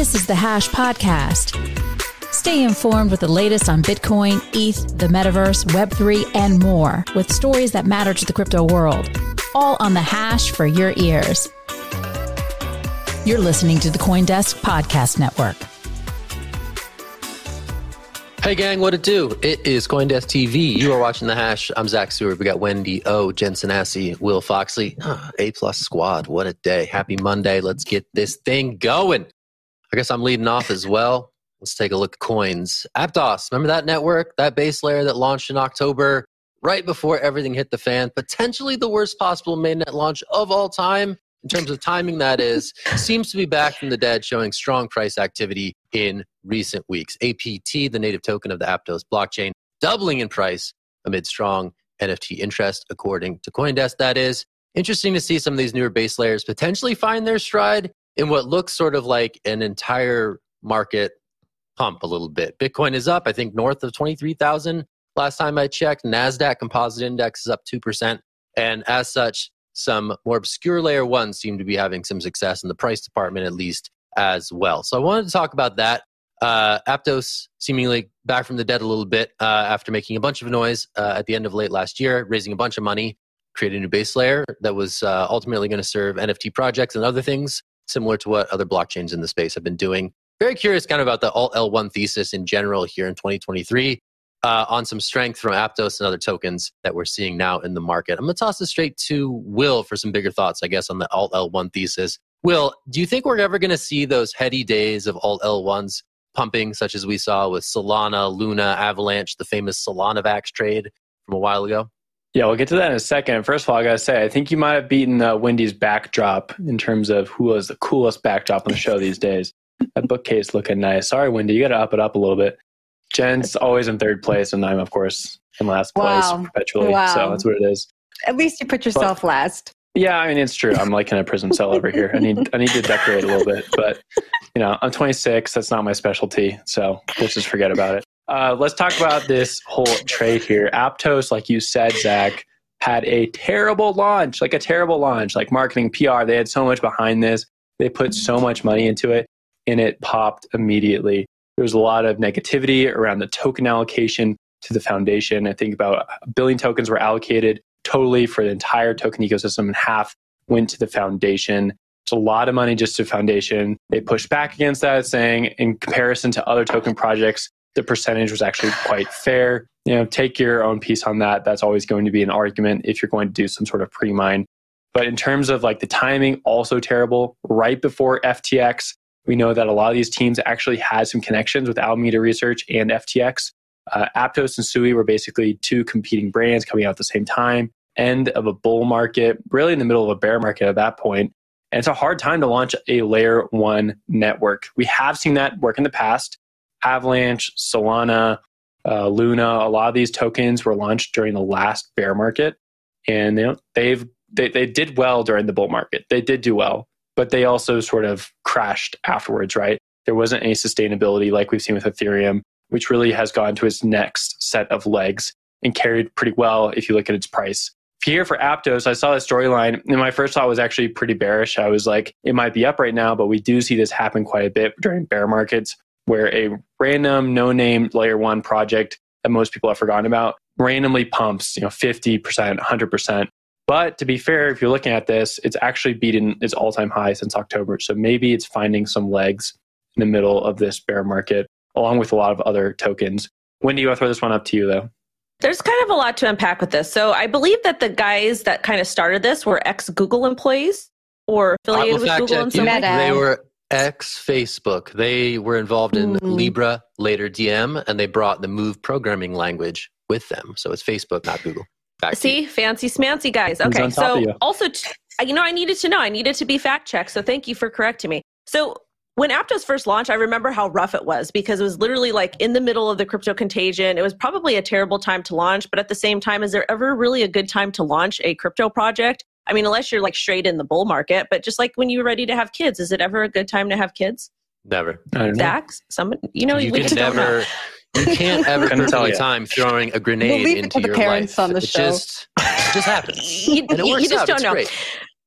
This is the Hash Podcast. Stay informed with the latest on Bitcoin, ETH, the metaverse, Web3, and more with stories that matter to the crypto world. All on the Hash for your ears. You're listening to the Coindesk Podcast Network. Hey gang, what it do? It is Coindesk TV. You are watching the Hash. I'm Zach Seward. We got Wendy O, Jensen Sanasie, Will Foxley. Ah, a plus squad. What a day! Happy Monday. Let's get this thing going. I guess I'm leading off as well. Let's take a look at coins. Aptos, remember that network, that base layer that launched in October, right before everything hit the fan? Potentially the worst possible mainnet launch of all time. In terms of timing, that is, seems to be back from the dead, showing strong price activity in recent weeks. APT, the native token of the Aptos blockchain, doubling in price amid strong NFT interest, according to Coindesk. That is interesting to see some of these newer base layers potentially find their stride in what looks sort of like an entire market pump a little bit. Bitcoin is up, I think, north of 23,000 last time I checked. NASDAQ composite index is up 2%. And as such, some more obscure layer ones seem to be having some success in the price department, at least as well. So I wanted to talk about that. Uh, Aptos seemingly back from the dead a little bit uh, after making a bunch of noise uh, at the end of late last year, raising a bunch of money, creating a new base layer that was uh, ultimately going to serve NFT projects and other things, similar to what other blockchains in the space have been doing very curious kind of about the alt L1 thesis in general here in 2023 uh, on some strength from Aptos and other tokens that we're seeing now in the market. I'm going to toss this straight to Will for some bigger thoughts, I guess, on the alt L1 thesis. Will, do you think we're ever going to see those heady days of alt L1s pumping, such as we saw with Solana, Luna, Avalanche, the famous SOLLUNAVAX trade from a while ago? Yeah, we'll get to that in a second. First of all, I gotta say, I think you might have beaten uh, Wendy's backdrop in terms of who was the coolest backdrop on the show these days that bookcase looking nice. Sorry, Wendy, you got to up it up a little bit. Jen's always in third place, and I'm of course in last wow. place perpetually. Wow. So that's what it is. At least you put yourself but, last. Yeah, I mean it's true. I'm like in a prison cell over here. I need I need to decorate a little bit, but you know I'm 26. That's not my specialty, so let's just forget about it. Uh, let's talk about this whole trade here. Aptos, like you said, Zach, had a terrible launch, like a terrible launch, like marketing, PR. They had so much behind this. They put so much money into it and it popped immediately. There was a lot of negativity around the token allocation to the foundation. I think about a billion tokens were allocated totally for the entire token ecosystem, and half went to the foundation. It's a lot of money just to foundation. They pushed back against that, saying in comparison to other token projects, the percentage was actually quite fair. You know, take your own piece on that. That's always going to be an argument if you're going to do some sort of pre-mine. But in terms of like the timing, also terrible. Right before FTX, we know that a lot of these teams actually had some connections with Alameda Research and FTX. Uh, Aptos and Sui were basically two competing brands coming out at the same time. End of a bull market, really in the middle of a bear market at that point. And it's a hard time to launch a layer one network. We have seen that work in the past. Avalanche, Solana, uh, Luna, a lot of these tokens were launched during the last bear market. And know, they've they, they did well during the bull market. They did do well but they also sort of crashed afterwards, right? There wasn't any sustainability like we've seen with Ethereum, which really has gone to its next set of legs and carried pretty well if you look at its price. Here for Aptos, I saw the storyline, and my first thought was actually pretty bearish. I was like, it might be up right now, but we do see this happen quite a bit during bear markets where a random no name layer one project that most people have forgotten about randomly pumps, you know, 50%, 100%. But to be fair, if you're looking at this, it's actually beaten its all time high since October. So maybe it's finding some legs in the middle of this bear market, along with a lot of other tokens. Wendy, I'll throw this one up to you, though. There's kind of a lot to unpack with this. So I believe that the guys that kind of started this were ex Google employees or affiliated with Google in some way. They were ex Facebook. They were involved in mm. Libra, later Diem, and they brought the Move programming language with them. So it's Facebook, not Google. Back See, fancy smancy guys. Okay, so you. also, t- you know, I needed to know. I needed to be fact checked. So thank you for correcting me. So when Aptos first launched, I remember how rough it was because it was literally like in the middle of the crypto contagion. It was probably a terrible time to launch, but at the same time, is there ever really a good time to launch a crypto project? I mean, unless you're like straight in the bull market, but just like when you're ready to have kids, is it ever a good time to have kids? Never. Dax, someone, you know, you can never. You can't ever perfectly time throwing a grenade we'll into the your parents life. on the it show. Just, it just happens. you, and it works you just out. don't it's know. Great.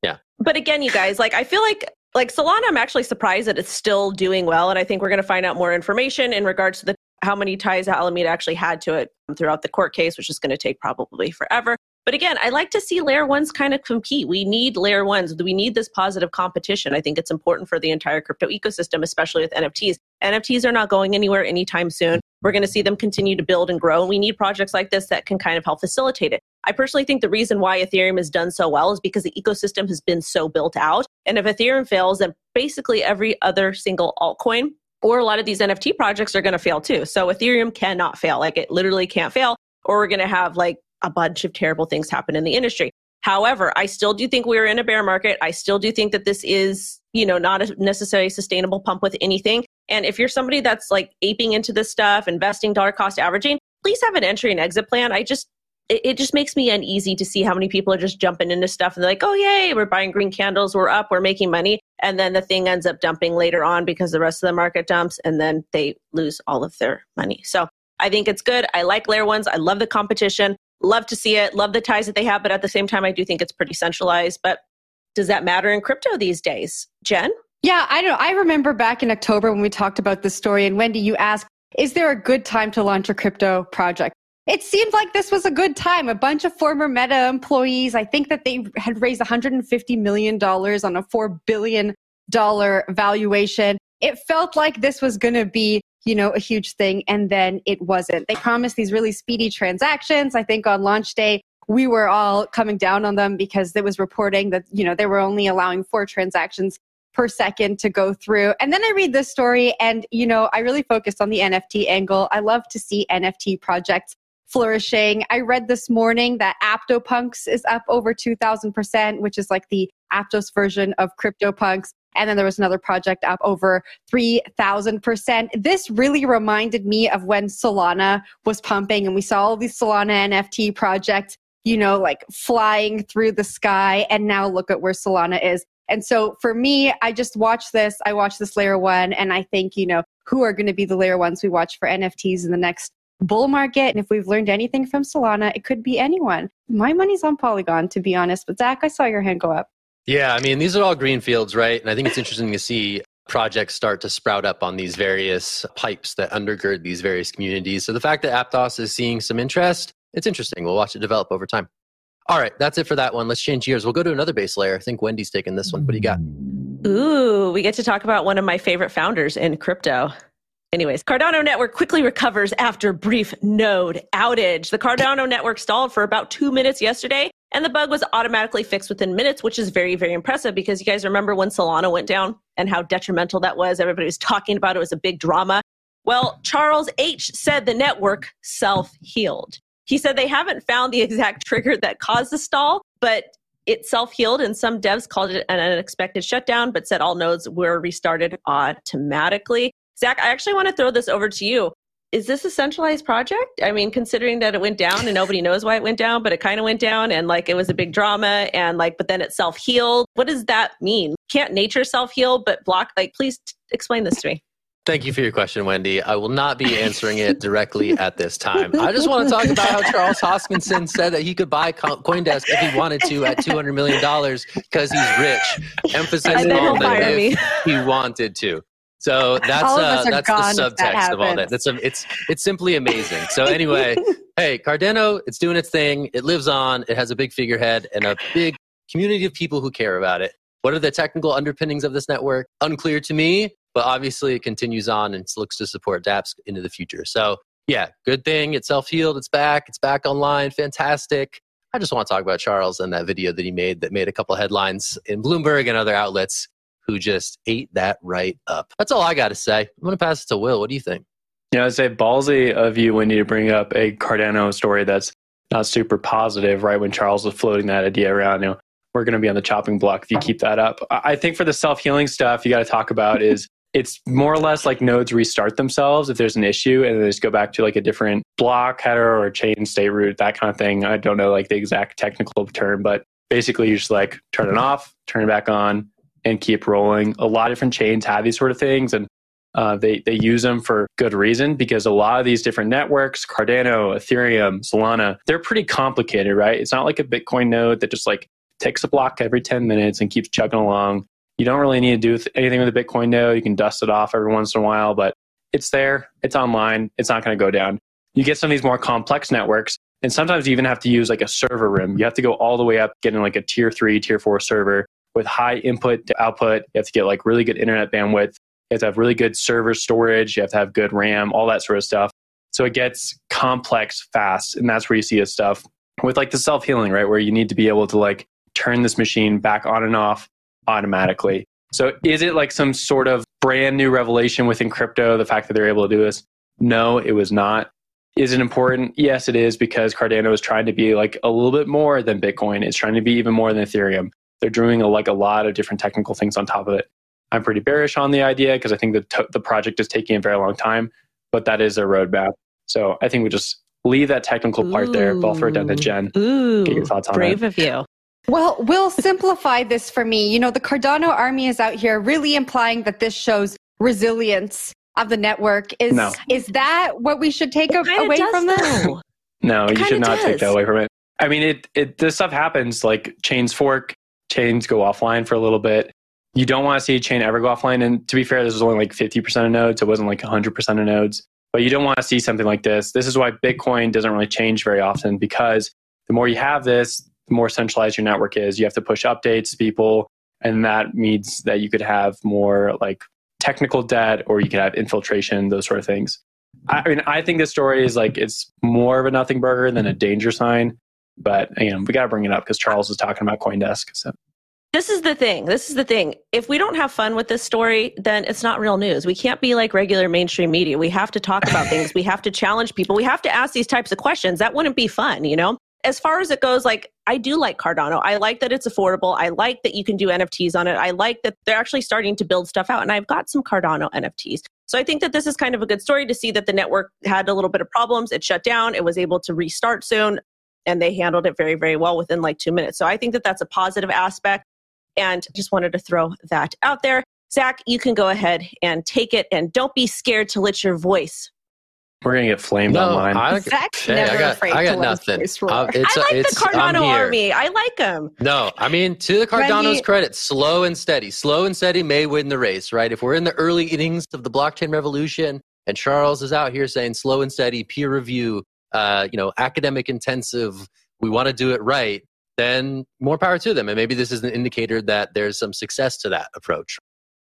Yeah. But again, you guys, like I feel like like Solana, I'm actually surprised that it's still doing well, and I think we're going to find out more information in regards to the how many ties Alameda actually had to it throughout the court case, which is going to take probably forever. But again, I like to see layer ones kind of compete. We need layer ones. We need this positive competition. I think it's important for the entire crypto ecosystem, especially with NFTs. NFTs are not going anywhere anytime soon. We're going to see them continue to build and grow. And we need projects like this that can kind of help facilitate it. I personally think the reason why Ethereum has done so well is because the ecosystem has been so built out. And if Ethereum fails, then basically every other single altcoin or a lot of these NFT projects are going to fail too. So Ethereum cannot fail. Like it literally can't fail. Or we're going to have like a bunch of terrible things happen in the industry. However, I still do think we're in a bear market. I still do think that this is, you know, not a necessarily sustainable pump with anything. And if you're somebody that's like aping into this stuff, investing dollar cost averaging, please have an entry and exit plan. I just, it, it just makes me uneasy to see how many people are just jumping into stuff and they're like, oh, yay, we're buying green candles, we're up, we're making money. And then the thing ends up dumping later on because the rest of the market dumps and then they lose all of their money. So I think it's good. I like layer ones. I love the competition. Love to see it. Love the ties that they have. But at the same time, I do think it's pretty centralized. But does that matter in crypto these days? Jen? Yeah, I don't know. I remember back in October when we talked about this story, and Wendy, you asked, is there a good time to launch a crypto project? It seemed like this was a good time. A bunch of former Meta employees, I think that they had raised $150 million on a $4 billion valuation. It felt like this was going to be you know, a huge thing. And then it wasn't. They promised these really speedy transactions. I think on launch day, we were all coming down on them because there was reporting that, you know, they were only allowing four transactions per second to go through. And then I read this story and, you know, I really focused on the NFT angle. I love to see NFT projects flourishing. I read this morning that AptoPunks is up over 2000%, which is like the Aptos version of CryptoPunks. And then there was another project up over 3000%. This really reminded me of when Solana was pumping and we saw all these Solana NFT projects, you know, like flying through the sky. And now look at where Solana is. And so for me, I just watch this. I watch this layer one and I think, you know, who are going to be the layer ones we watch for NFTs in the next bull market. And if we've learned anything from Solana, it could be anyone. My money's on Polygon, to be honest. But Zach, I saw your hand go up. Yeah, I mean, these are all green fields, right? And I think it's interesting to see projects start to sprout up on these various pipes that undergird these various communities. So the fact that Aptos is seeing some interest, it's interesting. We'll watch it develop over time. All right, that's it for that one. Let's change gears. We'll go to another base layer. I think Wendy's taking this one. What do you got? Ooh, we get to talk about one of my favorite founders in crypto. Anyways, Cardano network quickly recovers after brief node outage. The Cardano network stalled for about two minutes yesterday and the bug was automatically fixed within minutes, which is very, very impressive because you guys remember when Solana went down and how detrimental that was? Everybody was talking about it, it was a big drama. Well, Charles H. said the network self healed. He said they haven't found the exact trigger that caused the stall, but it self healed, and some devs called it an unexpected shutdown, but said all nodes were restarted automatically. Zach, I actually want to throw this over to you is this a centralized project? I mean, considering that it went down and nobody knows why it went down, but it kind of went down and like it was a big drama and like, but then it self healed. What does that mean? Can't nature self heal, but block? Like, please t- explain this to me. Thank you for your question, Wendy. I will not be answering it directly at this time. I just want to talk about how Charles Hoskinson said that he could buy Coindesk if he wanted to at $200 million because he's rich. emphasizing on the if he wanted to. So that's uh, that's the subtext of all that. That's a, it's it's simply amazing. So anyway, hey, Cardano, it's doing its thing. It lives on. It has a big figurehead and a big community of people who care about it. What are the technical underpinnings of this network? Unclear to me, but obviously it continues on and looks to support dApps into the future. So, yeah, good thing. It's self healed. It's back. It's back online. Fantastic. I just want to talk about Charles and that video that he made that made a couple headlines in Bloomberg and other outlets who just ate that right up. That's all I got to say. I'm going to pass it to Will. What do you think? Yeah, I'd say ballsy of you, Wendy, to bring up a Cardano story that's not super positive, right? When Charles was floating that idea around, you know, we're going to be on the chopping block if you keep that up. I think for the self healing stuff, you got to talk about is it's more or less like nodes restart themselves if there's an issue and they just go back to like a different block header or chain state root, that kind of thing. I don't know like the exact technical term, but basically you just like turn it off, turn it back on, and keep rolling. A lot of different chains have these sort of things, and uh, they they use them for good reason because a lot of these different networks, Cardano, Ethereum, Solana, they're pretty complicated, right? It's not like a Bitcoin node that just like takes a block every 10 minutes and keeps chugging along. You don't really need to do anything with a Bitcoin node. You can dust it off every once in a while, but it's there, it's online, it's not going to go down. You get some of these more complex networks, and sometimes you even have to use like a server room. You have to go all the way up, getting like a tier three, tier four server with high input to output. You have to get like really good internet bandwidth. You have to have really good server storage. You have to have good RAM, all that sort of stuff. So it gets complex fast. And that's where you see this stuff with like the self healing, right? Where you need to be able to like turn this machine back on and off automatically. So is it like some sort of brand new revelation within crypto, the fact that they're able to do this? No, it was not. Is it important? Yes, it is because Cardano is trying to be like a little bit more than Bitcoin. It's trying to be even more than Ethereum. They're doing a, like a lot of different technical things on top of it. I'm pretty bearish on the idea because I think the t- the project is taking a very long time, but that is a roadmap. So I think we just leave that technical part Ooh. there. But I'll throw it down to Jen. Ooh, get your thoughts on brave of you. Well, we'll simplify this for me. You know, the Cardano army is out here really implying that this shows resilience of the network. Is no. is that what we should take away from this? no, it you should not does. take that away from it. I mean, it it this stuff happens. Like chains fork, chains go offline for a little bit. You don't want to see a chain ever go offline. And to be fair, this was only like 50% of nodes. It wasn't like 100% of nodes. But you don't want to see something like this. This is why Bitcoin doesn't really change very often because the more you have this, the more centralized your network is. You have to push updates to people. And that means that you could have more like technical debt or you could have infiltration, those sort of things. I mean, I think this story is like it's more of a nothing burger than a danger sign. But you know, we got to bring it up because Charles was talking about CoinDesk. So this is the thing. This is the thing. If we don't have fun with this story, then it's not real news. We can't be like regular mainstream media. We have to talk about things. We have to challenge people. We have to ask these types of questions. That wouldn't be fun, you know? As far as it goes, like I do like Cardano. I like that it's affordable. I like that you can do NFTs on it. I like that they're actually starting to build stuff out. And I've got some Cardano NFTs. So I think that this is kind of a good story to see that the network had a little bit of problems. It shut down. It was able to restart soon and they handled it very, very well within like two minutes. So I think that that's a positive aspect. And just wanted to throw that out there. Zach, you can go ahead and take it and don't be scared to let your voice. We're gonna get flamed no, online. I, Zach's hey, never I got, afraid I got to nothing. Uh, I like the Cardano army. I like them. No, I mean to the Cardano's Randy, credit, slow and steady. Slow and steady may win the race, right? If we're in the early innings of the blockchain revolution, and Charles is out here saying slow and steady, peer review, uh, you know, academic intensive, we want to do it right, then more power to them. And maybe this is an indicator that there's some success to that approach.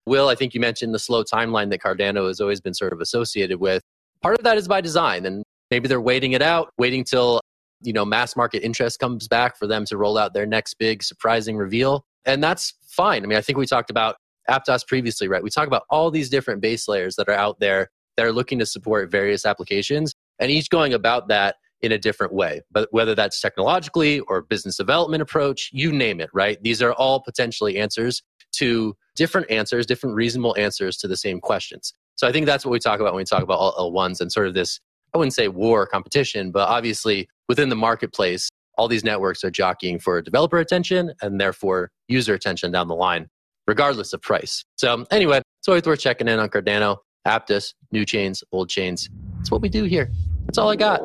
Will, I think you mentioned the slow timeline that Cardano has always been sort of associated with. Part of that is by design, and maybe they're waiting it out, waiting till you know mass market interest comes back for them to roll out their next big surprising reveal, and that's fine. I mean, I think we talked about Aptos previously, right? We talk about all these different base layers that are out there that are looking to support various applications, and each going about that in a different way. But whether that's technologically or business development approach, you name it, right? These are all potentially answers to different answers, different reasonable answers to the same questions. So I think that's what we talk about when we talk about all L1s and sort of this, I wouldn't say war competition, but obviously within the marketplace, all these networks are jockeying for developer attention and therefore user attention down the line, regardless of price. So anyway, it's always worth checking in on Cardano, Aptos, new chains, old chains. That's what we do here. That's all I got.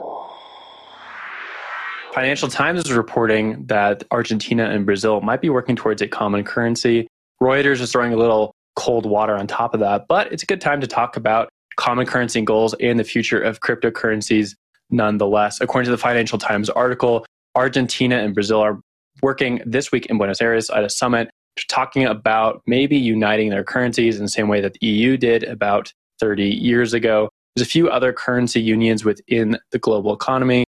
Financial Times is reporting that Argentina and Brazil might be working towards a common currency. Reuters is throwing a little cold water on top of that, but it's a good time to talk about common currency goals and the future of cryptocurrencies. nonetheless. According to the Financial Times article, Argentina and Brazil are working this week in Buenos Aires at a summit talking about maybe uniting their currencies in the same way that the EU did about 30 years ago. There's a few other currency unions within the global economy.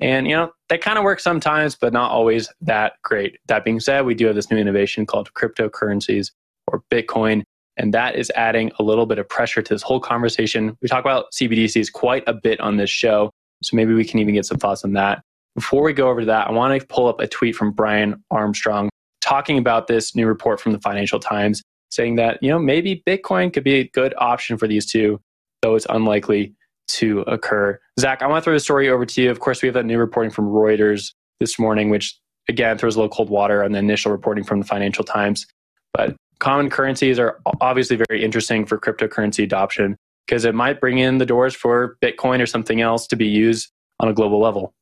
And, you know, they kind of work sometimes, but not always that great. That being said, we do have this new innovation called cryptocurrencies or Bitcoin. And that is adding a little bit of pressure to this whole conversation. We talk about CBDCs quite a bit on this show. So maybe we can even get some thoughts on that. Before we go over to that, I want to pull up a tweet from Brian Armstrong talking about this new report from the Financial Times, saying that, you know, maybe Bitcoin could be a good option for these two, though it's unlikely to occur. Zach, I want to throw the story over to you. Of course, we have that new reporting from Reuters this morning, which again throws a little cold water on the initial reporting from the Financial Times. But common currencies are obviously very interesting for cryptocurrency adoption because it might bring in the doors for Bitcoin or something else to be used on a global level.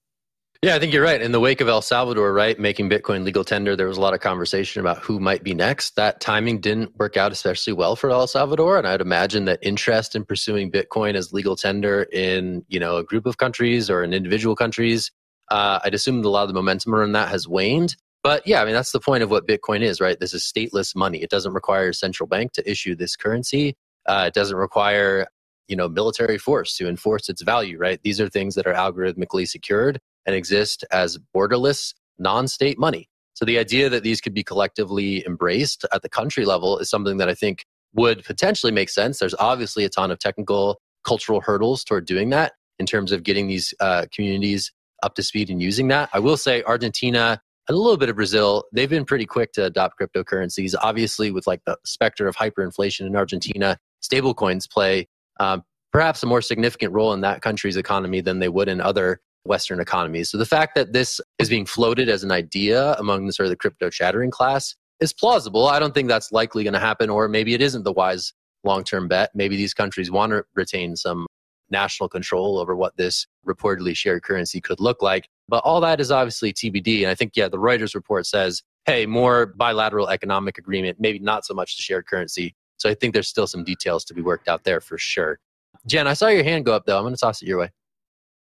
Yeah, I think you're right. In the wake of El Salvador, right, making Bitcoin legal tender, there was a lot of conversation about who might be next. That timing didn't work out especially well for El Salvador, and I'd imagine that interest in pursuing Bitcoin as legal tender in you know a group of countries or in individual countries, uh, I'd assume a lot of the momentum around that has waned. But yeah, I mean that's the point of what Bitcoin is, right? This is stateless money. It doesn't require a central bank to issue this currency. Uh, it doesn't require you know military force to enforce its value, right? These are things that are algorithmically secured and exist as borderless non state money. So the idea that these could be collectively embraced at the country level is something that I think would potentially make sense. There's obviously a ton of technical, cultural hurdles toward doing that in terms of getting these uh, communities up to speed and using that. I will say Argentina and a little bit of Brazil, they've been pretty quick to adopt cryptocurrencies. Obviously, with like the specter of hyperinflation in Argentina, stablecoins play um, perhaps a more significant role in that country's economy than they would in other Western economies. So the fact that this is being floated as an idea among the sort of the crypto chattering class is plausible. I don't think that's likely going to happen, or maybe it isn't the wise long term bet. Maybe these countries want to retain some national control over what this reportedly shared currency could look like. But all that is obviously TBD. And I think, yeah, the Reuters report says, hey, more bilateral economic agreement, maybe not so much the shared currency. So I think there's still some details to be worked out there for sure. Jen, I saw your hand go up though. I'm going to toss it your way.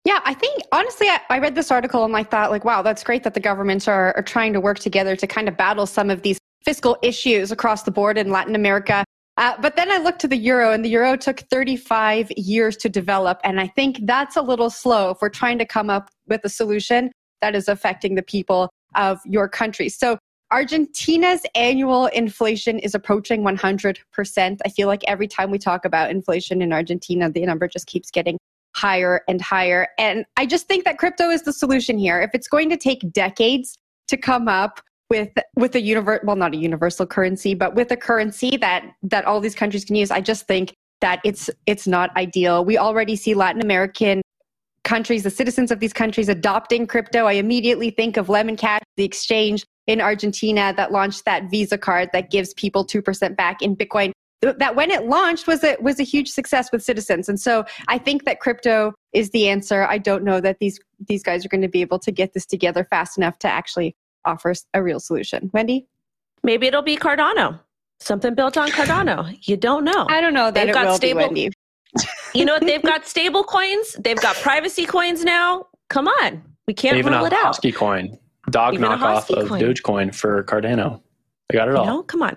Yeah, I think honestly, I, I, read this article and I thought, like, wow, that's great that the governments are, are trying to work together to kind of battle some of these fiscal issues across the board in Latin America. Uh, but then I looked to the euro, and the euro took 35 years to develop. And I think that's a little slow if we're trying to come up with a solution that is affecting the people of your country. So Argentina's annual inflation is approaching 100%. I feel like every time we talk about inflation in Argentina, the number just keeps getting higher and higher. And I just think that crypto is the solution here. If it's going to take decades to come up with with a universe well not a universal currency but with a currency that that all these countries can use i just think that it's it's not ideal we already see latin american countries the citizens of these countries adopting crypto i immediately think of lemon cash the exchange in argentina that launched that visa card that gives people 2% back in bitcoin that when it launched was a was a huge success with citizens. And so i think that crypto is the answer. I don't know that these these guys are going to be able to get this together fast enough to actually offer a real solution. Wendy? Maybe it'll be cardano. Something built on cardano. You don't know. I don't know they've got stable be, you know what? They've got stable coins. They've got privacy coins now. Come on. We can't Even rule a it out. husky coin. Dog Even knockoff of coin. dogecoin for cardano. They got it all. no come on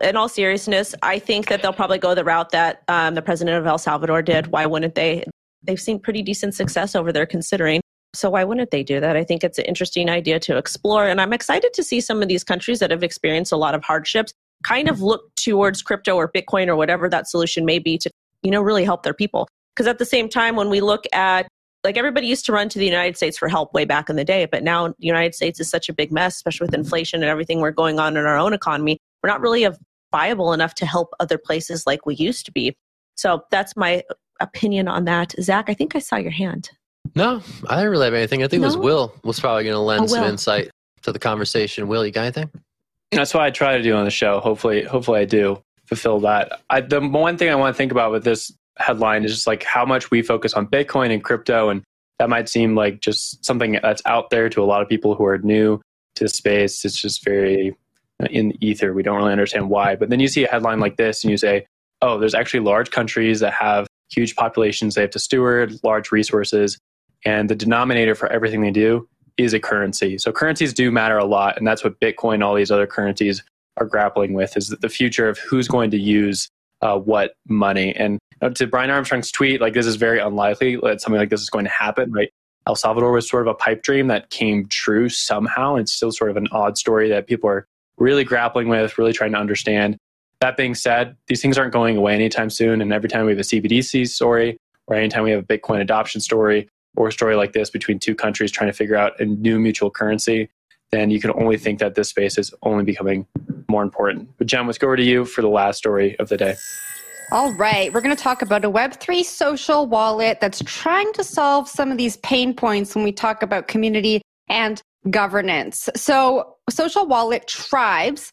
in all seriousness, I think that they'll probably go the route that um, the president of El Salvador did. Why wouldn't they? They've seen pretty decent success over there considering. So why wouldn't they do that? I think it's an interesting idea to explore. And I'm excited to see some of these countries that have experienced a lot of hardships kind of look towards crypto or Bitcoin or whatever that solution may be to, you know, really help their people. Because at the same time, when we look at like everybody used to run to the United States for help way back in the day, but now the United States is such a big mess, especially with inflation and everything we're going on in our own economy we're not really viable enough to help other places like we used to be. So that's my opinion on that. Zach, I think I saw your hand. No, I didn't really have anything. I think no? it was Will was probably going to lend oh, some insight to the conversation. Will, you got anything? That's what I try to do on the show. Hopefully, hopefully I do fulfill that. I, the one thing I want to think about with this headline is just like how much we focus on Bitcoin and crypto, and that might seem like just something that's out there to a lot of people who are new to the space. It's just very in the ether. We don't really understand why. But then you see a headline like this and you say, oh, there's actually large countries that have huge populations they have to steward, large resources. and the denominator for everything they do is a currency. So currencies do matter a lot, and that's what Bitcoin, and all these other currencies are grappling with, is the future of who's going to use uh, what money. And you know, to Brian Armstrong's tweet, like this is very unlikely that something like this is going to happen, right? El Salvador was sort of a pipe dream that came true somehow. It's still sort of an odd story that people are really grappling with, really trying to understand. That being said, these things aren't going away anytime soon. And every time we have a CBDC story, or anytime we have a Bitcoin adoption story, or a story like this between two countries trying to figure out a new mutual currency, then you can only think that this space is only becoming more important. But Jen, let's go over to you for the last story of the day. All right, we're going to talk about a Web3 social wallet that's trying to solve some of these pain points when we talk about community and governance. So, Social Wallet Tribes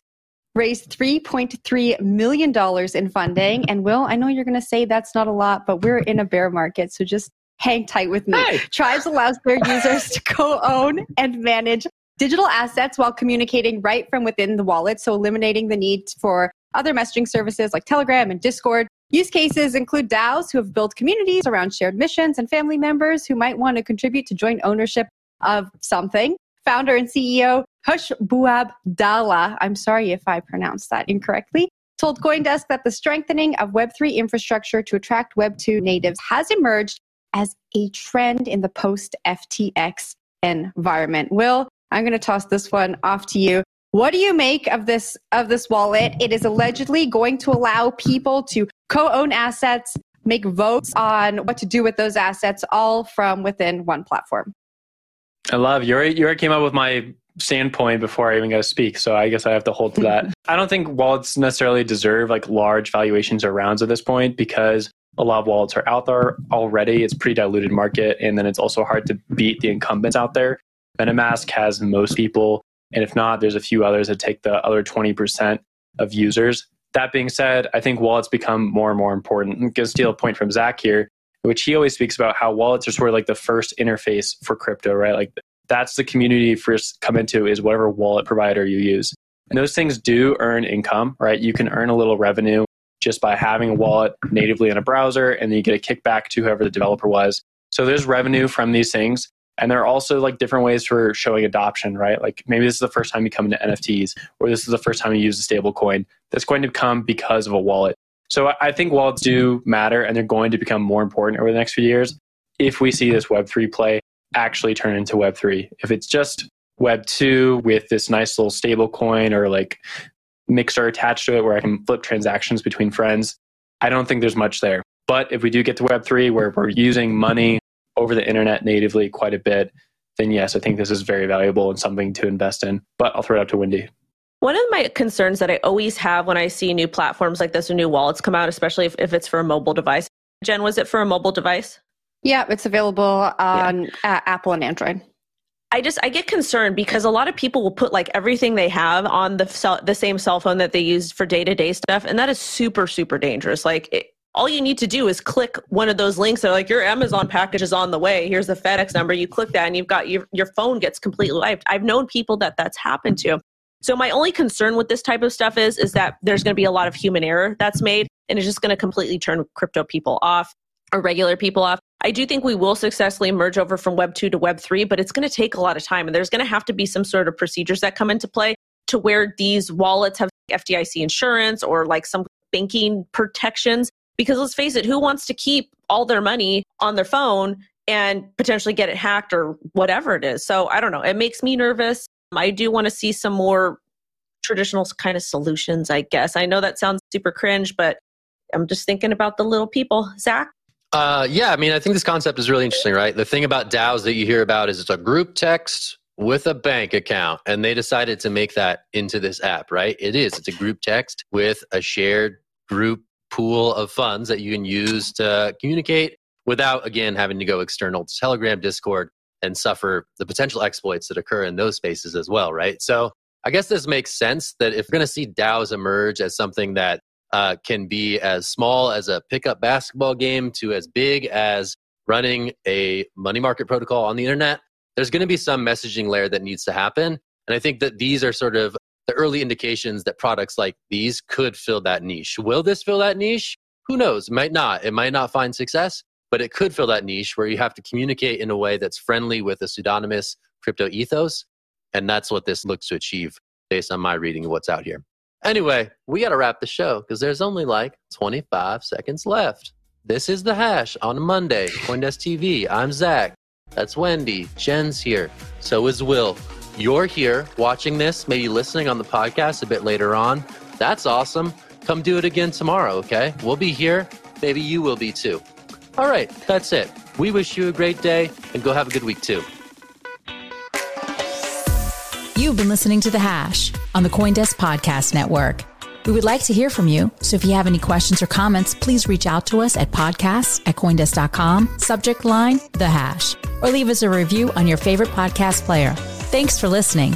raised $3.3 million in funding. And Will, I know you're going to say that's not a lot, but we're in a bear market. So just hang tight with me. Hey. Tribes allows their users to co own and manage digital assets while communicating right from within the wallet. So, eliminating the need for other messaging services like Telegram and Discord. Use cases include DAOs who have built communities around shared missions and family members who might want to contribute to joint ownership of something. Founder and CEO Hush Buab Dala, I'm sorry if I pronounced that incorrectly, told Coindesk that the strengthening of Web3 infrastructure to attract Web2 natives has emerged as a trend in the post FTX environment. Will, I'm going to toss this one off to you. What do you make of this of this wallet? It is allegedly going to allow people to co-own assets, make votes on what to do with those assets, all from within one platform. I love you. You already came up with my standpoint before I even got to speak, so I guess I have to hold to that. I don't think wallets necessarily deserve like large valuations or rounds at this point because a lot of wallets are out there already. It's pretty diluted market, and then it's also hard to beat the incumbents out there. MetaMask has most people. And if not, there's a few others that take the other 20% of users. That being said, I think wallets become more and more important. I'm going to steal a point from Zach here, which he always speaks about how wallets are sort of like the first interface for crypto, right? Like that's the community you first come into is whatever wallet provider you use. And those things do earn income, right? You can earn a little revenue just by having a wallet natively in a browser, and then you get a kickback to whoever the developer was. So there's revenue from these things. And there are also like different ways for showing adoption, right? Like maybe this is the first time you come into NFTs, or this is the first time you use a stable coin that's going to come because of a wallet. So I think wallets do matter and they're going to become more important over the next few years if we see this Web3 play actually turn into Web3. If it's just Web2 with this nice little stable coin or like mixer attached to it where I can flip transactions between friends, I don't think there's much there. But if we do get to Web3 where we're using money over the internet natively quite a bit, then yes, I think this is very valuable and something to invest in. But I'll throw it out to Wendy. One of my concerns that I always have when I see new platforms like this or new wallets come out, especially if, if it's for a mobile device. Jen, was it for a mobile device? Yeah, it's available on yeah. Apple and Android. I just I get concerned because a lot of people will put like everything they have on the cell, the same cell phone that they use for day to day stuff, and that is super super dangerous. Like it, all you need to do is click one of those links. They're like, your Amazon package is on the way. Here's the FedEx number. You click that and you've got your, your phone gets completely wiped. I've known people that that's happened to. So my only concern with this type of stuff is, is that there's going to be a lot of human error that's made and it's just going to completely turn crypto people off or regular people off. I do think we will successfully merge over from Web 2 to Web 3, but it's going to take a lot of time. And there's going to have to be some sort of procedures that come into play to where these wallets have FDIC insurance or like some banking protections because let's face it, who wants to keep all their money on their phone and potentially get it hacked or whatever it is? So I don't know. It makes me nervous. I do want to see some more traditional kind of solutions, I guess. I know that sounds super cringe, but I'm just thinking about the little people. Zach? Uh, yeah, I mean, I think this concept is really interesting, right? The thing about DAOs that you hear about is it's a group text with a bank account, and they decided to make that into this app, right? It is. It's a group text with a shared group pool of funds that you can use to communicate without, again, having to go external to Telegram, Discord, and suffer the potential exploits that occur in those spaces as well, right? So I guess this makes sense that if we're going to see DAOs emerge as something that uh, can be as small as a pickup basketball game to as big as running a money market protocol on the internet, there's going to be some messaging layer that needs to happen. And I think that these are sort of the early indications that products like these could fill that niche. Will this fill that niche? Who knows? It might not. It might not find success, but it could fill that niche where you have to communicate in a way that's friendly with a pseudonymous crypto ethos. And that's what this looks to achieve based on my reading of what's out here. Anyway, we got to wrap the show because there's only like 25 seconds left. This is The Hash on Monday, Coindesk TV. I'm Zach. That's Wendy. Jen's here. So is Will. You're here watching this, maybe listening on the podcast a bit later on. That's awesome. Come do it again tomorrow, okay? We'll be here. Maybe you will be too. All right, that's it. We wish you a great day and go have a good week too. You've been listening to The Hash on the Coindesk Podcast Network. We would like to hear from you, so if you have any questions or comments, please reach out to us at podcasts at coindesk.com, subject line The Hash, or leave us a review on your favorite podcast player. Thanks for listening.